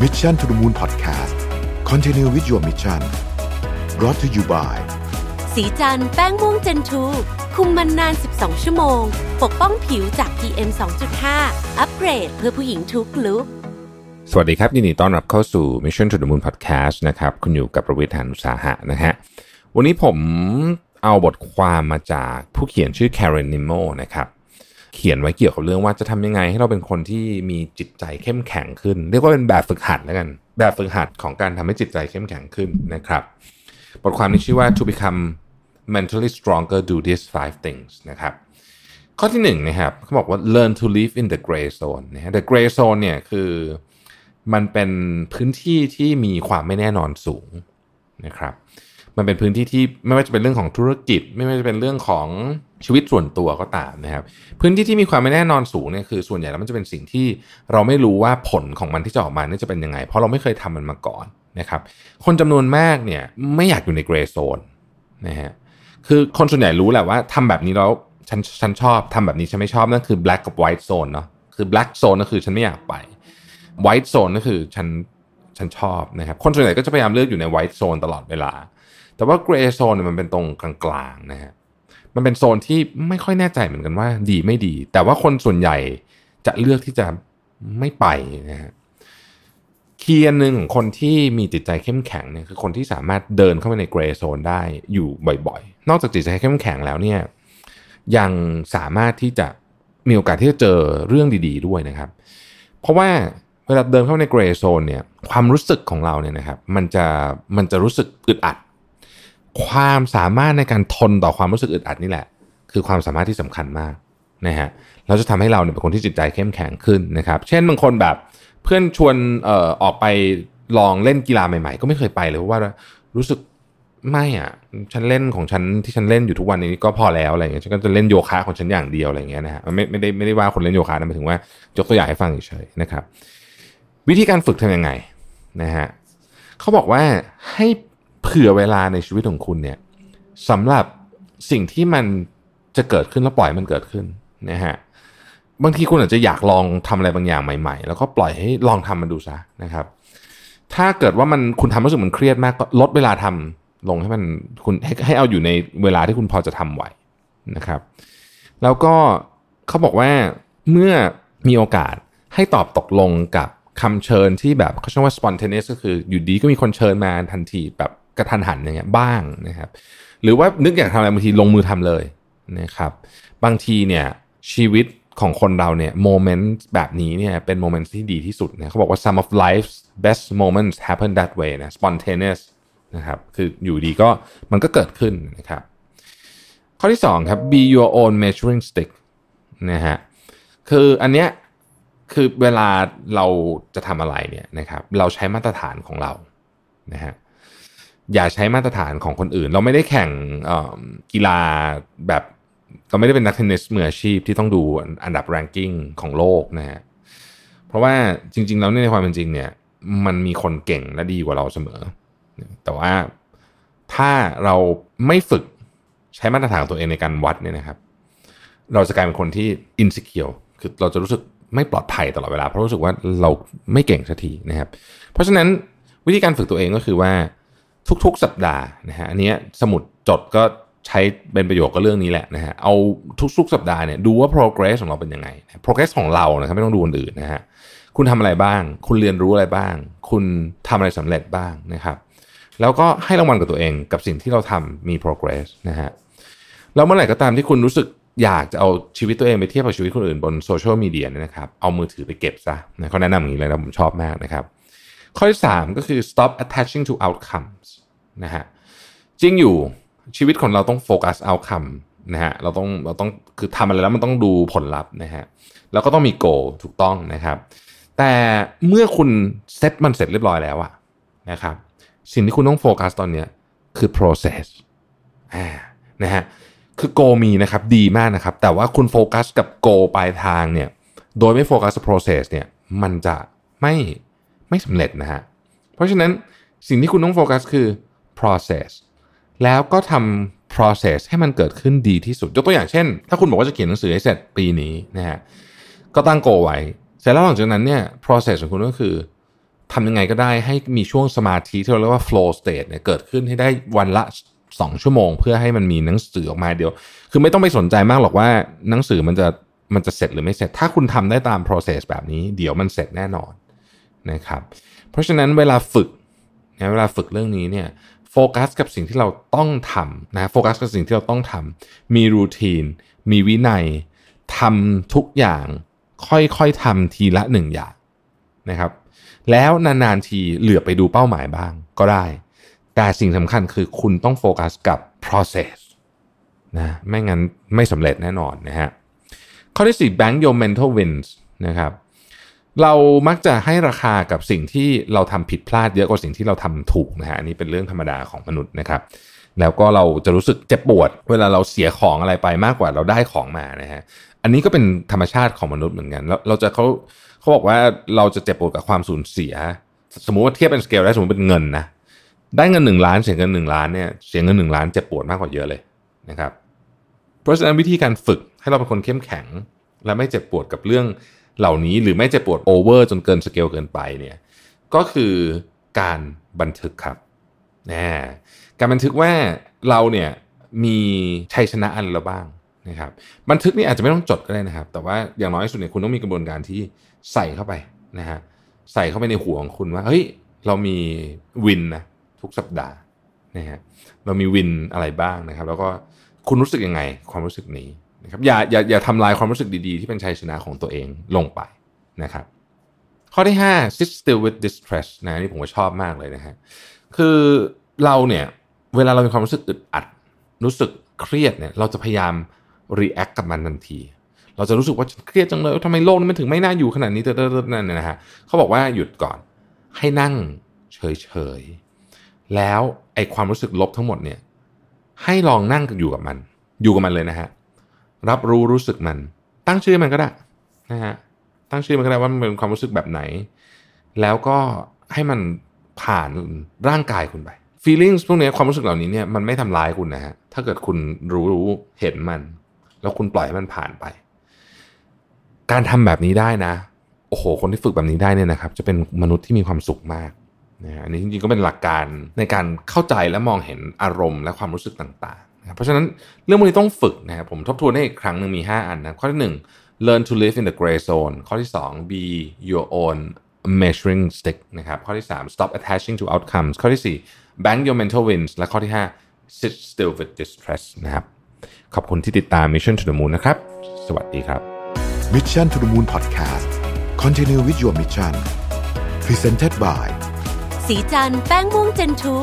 Mission to the Moon Podcast Continue with your mission brought to you by สีจันแป้งม่วงเจนทูคุมมันนาน 12 ชั่วโมง ปกป้องผิวจาก PM 2.5 อัปเกรดเพื่อผู้หญิงทุกลุกสวัสดีครับ ยินดีต้อนรับเข้าสู่ Mission to the Moon Podcast นะครับ คุณอยู่กับประวิทยานุสาหะนะฮะ วันนี้ผมเอาบทความมาจากผู้เขียนชื่อ Karen Nimmo นะครับ เขียนไว้เกี่ยวกับเรื่องว่าจะทำยังไง ให้เราเป็นคนที่มีจิตใจเข้มแข็งขึ้น เรียกว่าเป็นแบบฝึกหัดแล้วกัน แบบฝึกหัดของการทำให้จิตใจเข้มแข็งขึ้นนะครับ บทความนี้ชื่อว่า to become mentally stronger do these five things นะครับข้อที่หนึ่งนะครับเขาบอกว่า learn to live in the gray zone นะฮะ the gray zone เนี่ยคือมันเป็นพื้นที่ที่มีความไม่แน่นอนสูงนะครับ มันเป็นพื้นที่ที่ไม่ว่าจะเป็นเรื่องของธุรกิจ ไม่ว่าจะเป็นเรื่องของชีวิตส่วนตัวก็ตามนะครับ พื้นที่ที่มีความไม่แน่นอนสูงเนี่ยคือส่วนใหญ่แล้วมันจะเป็นสิ่งที่เราไม่รู้ว่าผลของมันที่จะออกมาเนี่ยจะเป็นยังไง เพราะเราไม่เคยทำมันมาก่อนนะครับ คนจำนวนมากเนี่ยไม่อยากอยู่ในเกรย์โซนนะฮะคือคนส่วนใหญ่รู้แหละว่าทำแบบนี้แล้วฉันฉันชอบทำแบบนี้ฉันไม่ชอบนั่นคือ black กับ white zone เนาะคือ black zone ก็คือฉันไม่อยากไป white zone ก็คือฉันฉันชอบนะครับคนส่วนใหญ่ก็จะพยายามเลือกอยู่ใน white zone ตลอดเวลา แต่ว่า gray zone เนี่ยมันเป็นตรงกลางๆนะฮะมันเป็นโซนที่ไม่ค่อยแน่ใจเหมือนกันว่าดีไม่ดี แต่ว่าคนส่วนใหญ่จะเลือกที่จะไม่ไปนะฮะคีย์อันหนึ่งของคนที่มีจิตใจเข้มแข็งเนี่ยคือคนที่สามารถเดินเข้าไปในเกรย์โซนได้อยู่บ่อยๆ นอกจากจิตใจเข้มแข็งแล้วเนี่ยยังสามารถที่จะมีโอกาสที่จะเจอเรื่องดีๆด้วยนะครับ เพราะว่าเวลาเดินเข้าในเกรย์โซนเนี่ยความรู้สึกของเราเนี่ยนะครับมันจะมันจะรู้สึกอึดอัด ความสามารถในการทนต่อความรู้สึกอึดอัดนี่แหละ คือความสามารถที่สำคัญมากนะฮะเราจะทำให้เราเนี่ยเป็นคนที่จิตใจเข้มแข็งขึ้นนะครับ เช่นบางคนแบบเพื่อนชวนเอ่อออกไปลองเล่นกีฬาใหม่ ๆ ก็ไม่เคยไปเลยเพราะว่ารู้สึกไม่อะฉันเล่นของฉันที่ฉันเล่นอยู่ทุกวันนี้ก็พอแล้วอะไรเงี้ยฉันก็จะเล่นโยคะของฉันอย่างเดียวอะไรเงี้ยนะฮะไม่ไม่ได้ไม่ได้ว่าคนเล่นโยคะนะหมายถึงว่ายกตัวอย่างให้ฟังเฉยๆนะครับ วิธีการฝึกทำยังไงนะฮะเขาบอกว่าให้ ผื่อเวลาในชีวิตของคุณเนี่ยสำหรับสิ่งที่มันจะเกิดขึ้นแล้วปล่อยมันเกิดขึ้นนะฮะบางทีคุณอาจจะอยากลองทำอะไรบางอย่างใหม่ ๆ แล้วก็ปล่อยให้ลองทำมันดูซะนะครับ ถ้าเกิดว่ามันคุณทำรู้สึกมันเครียดมากก็ลดเวลาทำลงให้มันคุณให้ให้เอาอยู่ในเวลาที่คุณพอจะทำไหวนะครับ แล้วก็เขาบอกว่าเมื่อมีโอกาสให้ตอบตกลงกับคำเชิญที่แบบเขาใช้ว่า spontaneous ก็คืออยู่ดีก็มีคนเชิญมาทันทีแบบ กระทันหันอย่างเงี้ยบ้างนะครับ หรือว่านึกอยากทำอะไรบางทีลงมือทำเลยนะครับ บางทีเนี่ยชีวิตของคนเราเนี่ยโมเมนต์แบบนี้เนี่ยเป็นโมเมนต์ที่ดีที่สุดเนี่ยเขาบอกว่า some of life's best moments happen that way นะ spontaneous นะครับคืออยู่ดีก็มันก็เกิดขึ้นนะครับ ข้อที่สองครับ be your own measuring stick นะฮะคืออันเนี้ยคือเวลาเราจะทำอะไรเนี่ยนะครับเราใช้มาตรฐานของเรานะฮะ อย่าใช้มาตรฐานของคนอื่น เราไม่ได้แข่งกีฬาแบบเราไม่ได้เป็นนักเทนนิสมืออาชีพที่ต้องดูอันดับแรงกิ้งของโลกนะฮะเพราะว่าจริง ๆ แล้วในความเป็นจริงเนี่ยมันมีคนเก่งและดีกว่าเราเสมอ แต่ว่าถ้าเราไม่ฝึกใช้มาตรฐานตัวเองในการวัดเนี่ยนะครับ เราจะกลายเป็นคนที่อินสิเคียวคือเราจะรู้สึกไม่ปลอดภัยตลอดเวลา เพราะรู้สึกว่าเราไม่เก่งสักทีนะครับ เพราะฉะนั้นวิธีการฝึกตัวเองก็คือว่า ทุกๆ สัปดาห์นะฮะอันนี้สมุดจดก็ใช้เป็นประโยชน์ก็เรื่องนี้แหละนะฮะเอาทุกๆ สัปดาห์เนี่ยดูว่า progress ของเราเป็นยังไง progress ของเรานะครับไม่ต้องดูคนอื่นนะฮะคุณทำอะไรบ้าง คุณเรียนรู้อะไรบ้าง คุณทำอะไรสำเร็จบ้างนะครับ แล้วก็ให้รางวัลกับตัวเองกับสิ่งที่เราทำมี progress นะฮะแล้วเมื่อไหร่ก็ตามที่คุณรู้สึกอยากจะเอาชีวิตตัวเองไปเทียบกับชีวิตคนอื่นบนโซเชียลมีเดียนะครับ เอามือถือไปเก็บซะนะเขาแนะนำอย่างนี้เลยนะผมชอบมากนะครับ ข้อที่3ก็คือ stop attaching to outcomes นะฮะจริงอยู่ชีวิตของเราต้องโฟกัส outcome นะฮะเราต้องเราต้องคือทำอะไรแล้วมันต้องดูผลลัพธ์นะฮะแล้วก็ต้องมี goal ถูกต้องนะครับ แต่เมื่อคุณเซตมันเสร็จเรียบร้อยแล้วอะนะครับสิ่งที่คุณต้องโฟกัสตอนนี้คือ process อนะฮะคือ goal มีนะครับดีมากนะครับ แต่ว่าคุณโฟกัสกับ goal ปลายทางเนี่ยโดยไม่โฟกัสกับ process เนี่ยมันจะไม่ ไม่สำเร็จนะฮะ เพราะฉะนั้นสิ่งที่คุณต้องโฟกัสคือ process แล้วก็ทำ process ให้มันเกิดขึ้นดีที่สุด ยกตัวอย่างเช่น ถ้าคุณบอกว่าจะเขียนหนังสือให้เสร็จปีนี้นะฮะ ก็ตั้งโกไว้ เสร็จแล้วหลังจากนั้นเนี่ย process ของคุณก็คือทำยังไงก็ได้ให้มีช่วงสมาธิที่เราเรียกว่า flow state เนี่ยเกิดขึ้นให้ได้วันละ 2 ชั่วโมง เพื่อให้มันมีหนังสือออกมาเดียว คือไม่ต้องไปสนใจมากหรอกว่าหนังสือมันจะมันจะเสร็จหรือไม่เสร็จ ถ้าคุณทำได้ตาม process แบบนี้ เดี๋ยวมันเสร็จแน่นอน นะครับเพราะฉะนั้นเวลาฝึกนะเวลาฝึกเรื่องนี้เนี่ยโฟกัสกับสิ่งที่เราต้องทำนะโฟกัสกับสิ่งที่เราต้องทำมีรูทีน มีวินัยทำทุกอย่างค่อยๆทำทีละหนึ่งอย่างนะครับแล้วนานๆทีเหลือไปดูเป้าหมายบ้างก็ได้ แต่สิ่งสำคัญคือคุณต้องโฟกัสกับ process นะไม่งั้นไม่สำเร็จแน่นอนนะฮะข้อที่ 4 bank your mental wins นะครับ เรามักจะให้ราคากับสิ่งที่เราทำผิดพลาดเยอะกว่าสิ่งที่เราทำถูกนะฮะอันนี้เป็นเรื่องธรรมดาของมนุษย์นะครับ แล้วก็เราจะรู้สึกเจ็บปวด เวลาเราเสียของอะไรไปมากกว่าเราได้ของมานะฮะอันนี้ก็เป็นธรรมชาติของมนุษย์เหมือนกันแล้วเราจะเขาเขาบอกว่าเราจะเจ็บปวดกับความสูญเสีย สมมุติว่าเทียบเป็นสเกลได้สมมติเป็นเงินนะได้เงินหนึ่งล้านเสียเงินหนึ่งล้านเนี่ยเสียเงินหนึ่งล้านเจ็บปวดมากกว่าเยอะเลยนะครับ เพราะฉะนั้นวิธีการฝึกให้เราเป็นคนเข้มแข็ง และไม่เจ็บปวดกับเรื่อง เหล่านี้หรือไม่เจ็บปวดโอเวอร์จนเกินสเกลเกินไปเนี่ยก็คือการบันทึกครับนะการบันทึกว่าเราเนี่ยมีชัยชนะอะไรบ้างนะครับบันทึกนี่อาจจะไม่ต้องจดก็ได้นะครับ แต่ว่าอย่างน้อยสุดเนี่ยคุณต้องมีกระบวนการที่ใส่เข้าไปนะฮะใส่เข้าไปในหัวของคุณว่าเฮ้ยเรามีวินนะทุกสัปดาห์นะฮะเรามีวินอะไรบ้างนะครับ แล้วก็คุณรู้สึกยังไงความรู้สึกนี้ นะครับอย่าอย่าอย่าทำลายความรู้สึกดีๆ ที่เป็นชัยชนะของตัวเองลงไปนะครับ ข้อที่ 5 sit still with distress นะนี่ผมก็ชอบมากเลยนะฮะคือเราเนี่ยเวลาเรามีความรู้สึกอึดอัด รู้สึกเครียดเนี่ยเราจะพยายาม react กับมันทันที เราจะรู้สึกว่าเครียดจังเลยทำไมโลกนี้มันถึงไม่น่าอยู่ขนาดนี้เติร์ดนั่นนะฮะเขาบอกว่าหยุดก่อนให้นั่งเฉยๆแล้วไอความรู้สึกลบทั้งหมดเนี่ยให้ลองนั่งอยู่กับมัน อยู่กับมันเลยนะฮะ รับรู้รู้สึกมัน ตั้งชื่อมันก็ได้นะฮะตั้งชื่อมันก็ได้ว่ามันเป็นความรู้สึกแบบไหน แล้วก็ให้มันผ่านร่างกายคุณไป feelings พวกนี้ความรู้สึกเหล่านี้เนี่ยมันไม่ทำร้ายคุณนะฮะถ้าเกิดคุณรู้รู้เห็นมัน แล้วคุณปล่อยให้มันผ่านไป การทำแบบนี้ได้นะโอ้โห คนที่ฝึกแบบนี้ได้เนี่ยนะครับ จะเป็นมนุษย์ที่มีความสุขมากนะอันนี้จริงๆก็เป็นหลักการในการเข้าใจและมองเห็นอารมณ์และความรู้สึกต่างๆ นะเพราะฉะนั้นเรื่องพวกนี้ต้องฝึกนะครับผมทบทวนให้อีกครั้งหนึ่งมี 5 อันนะข้อที่ 1 learn to live in the gray zone ข้อที่ 2 be your own measuring stick นะครับข้อที่ 3 stop attaching to outcomes ข้อที่ 4 bank your mental wins และข้อที่ 5 sit still with distress นะครับขอบคุณที่ติดตาม Mission to the Moon นะครับ สวัสดีครับ Mission to the Moon Podcast Continue with your mission Presented by สีจันแป้งม่วงเจนทู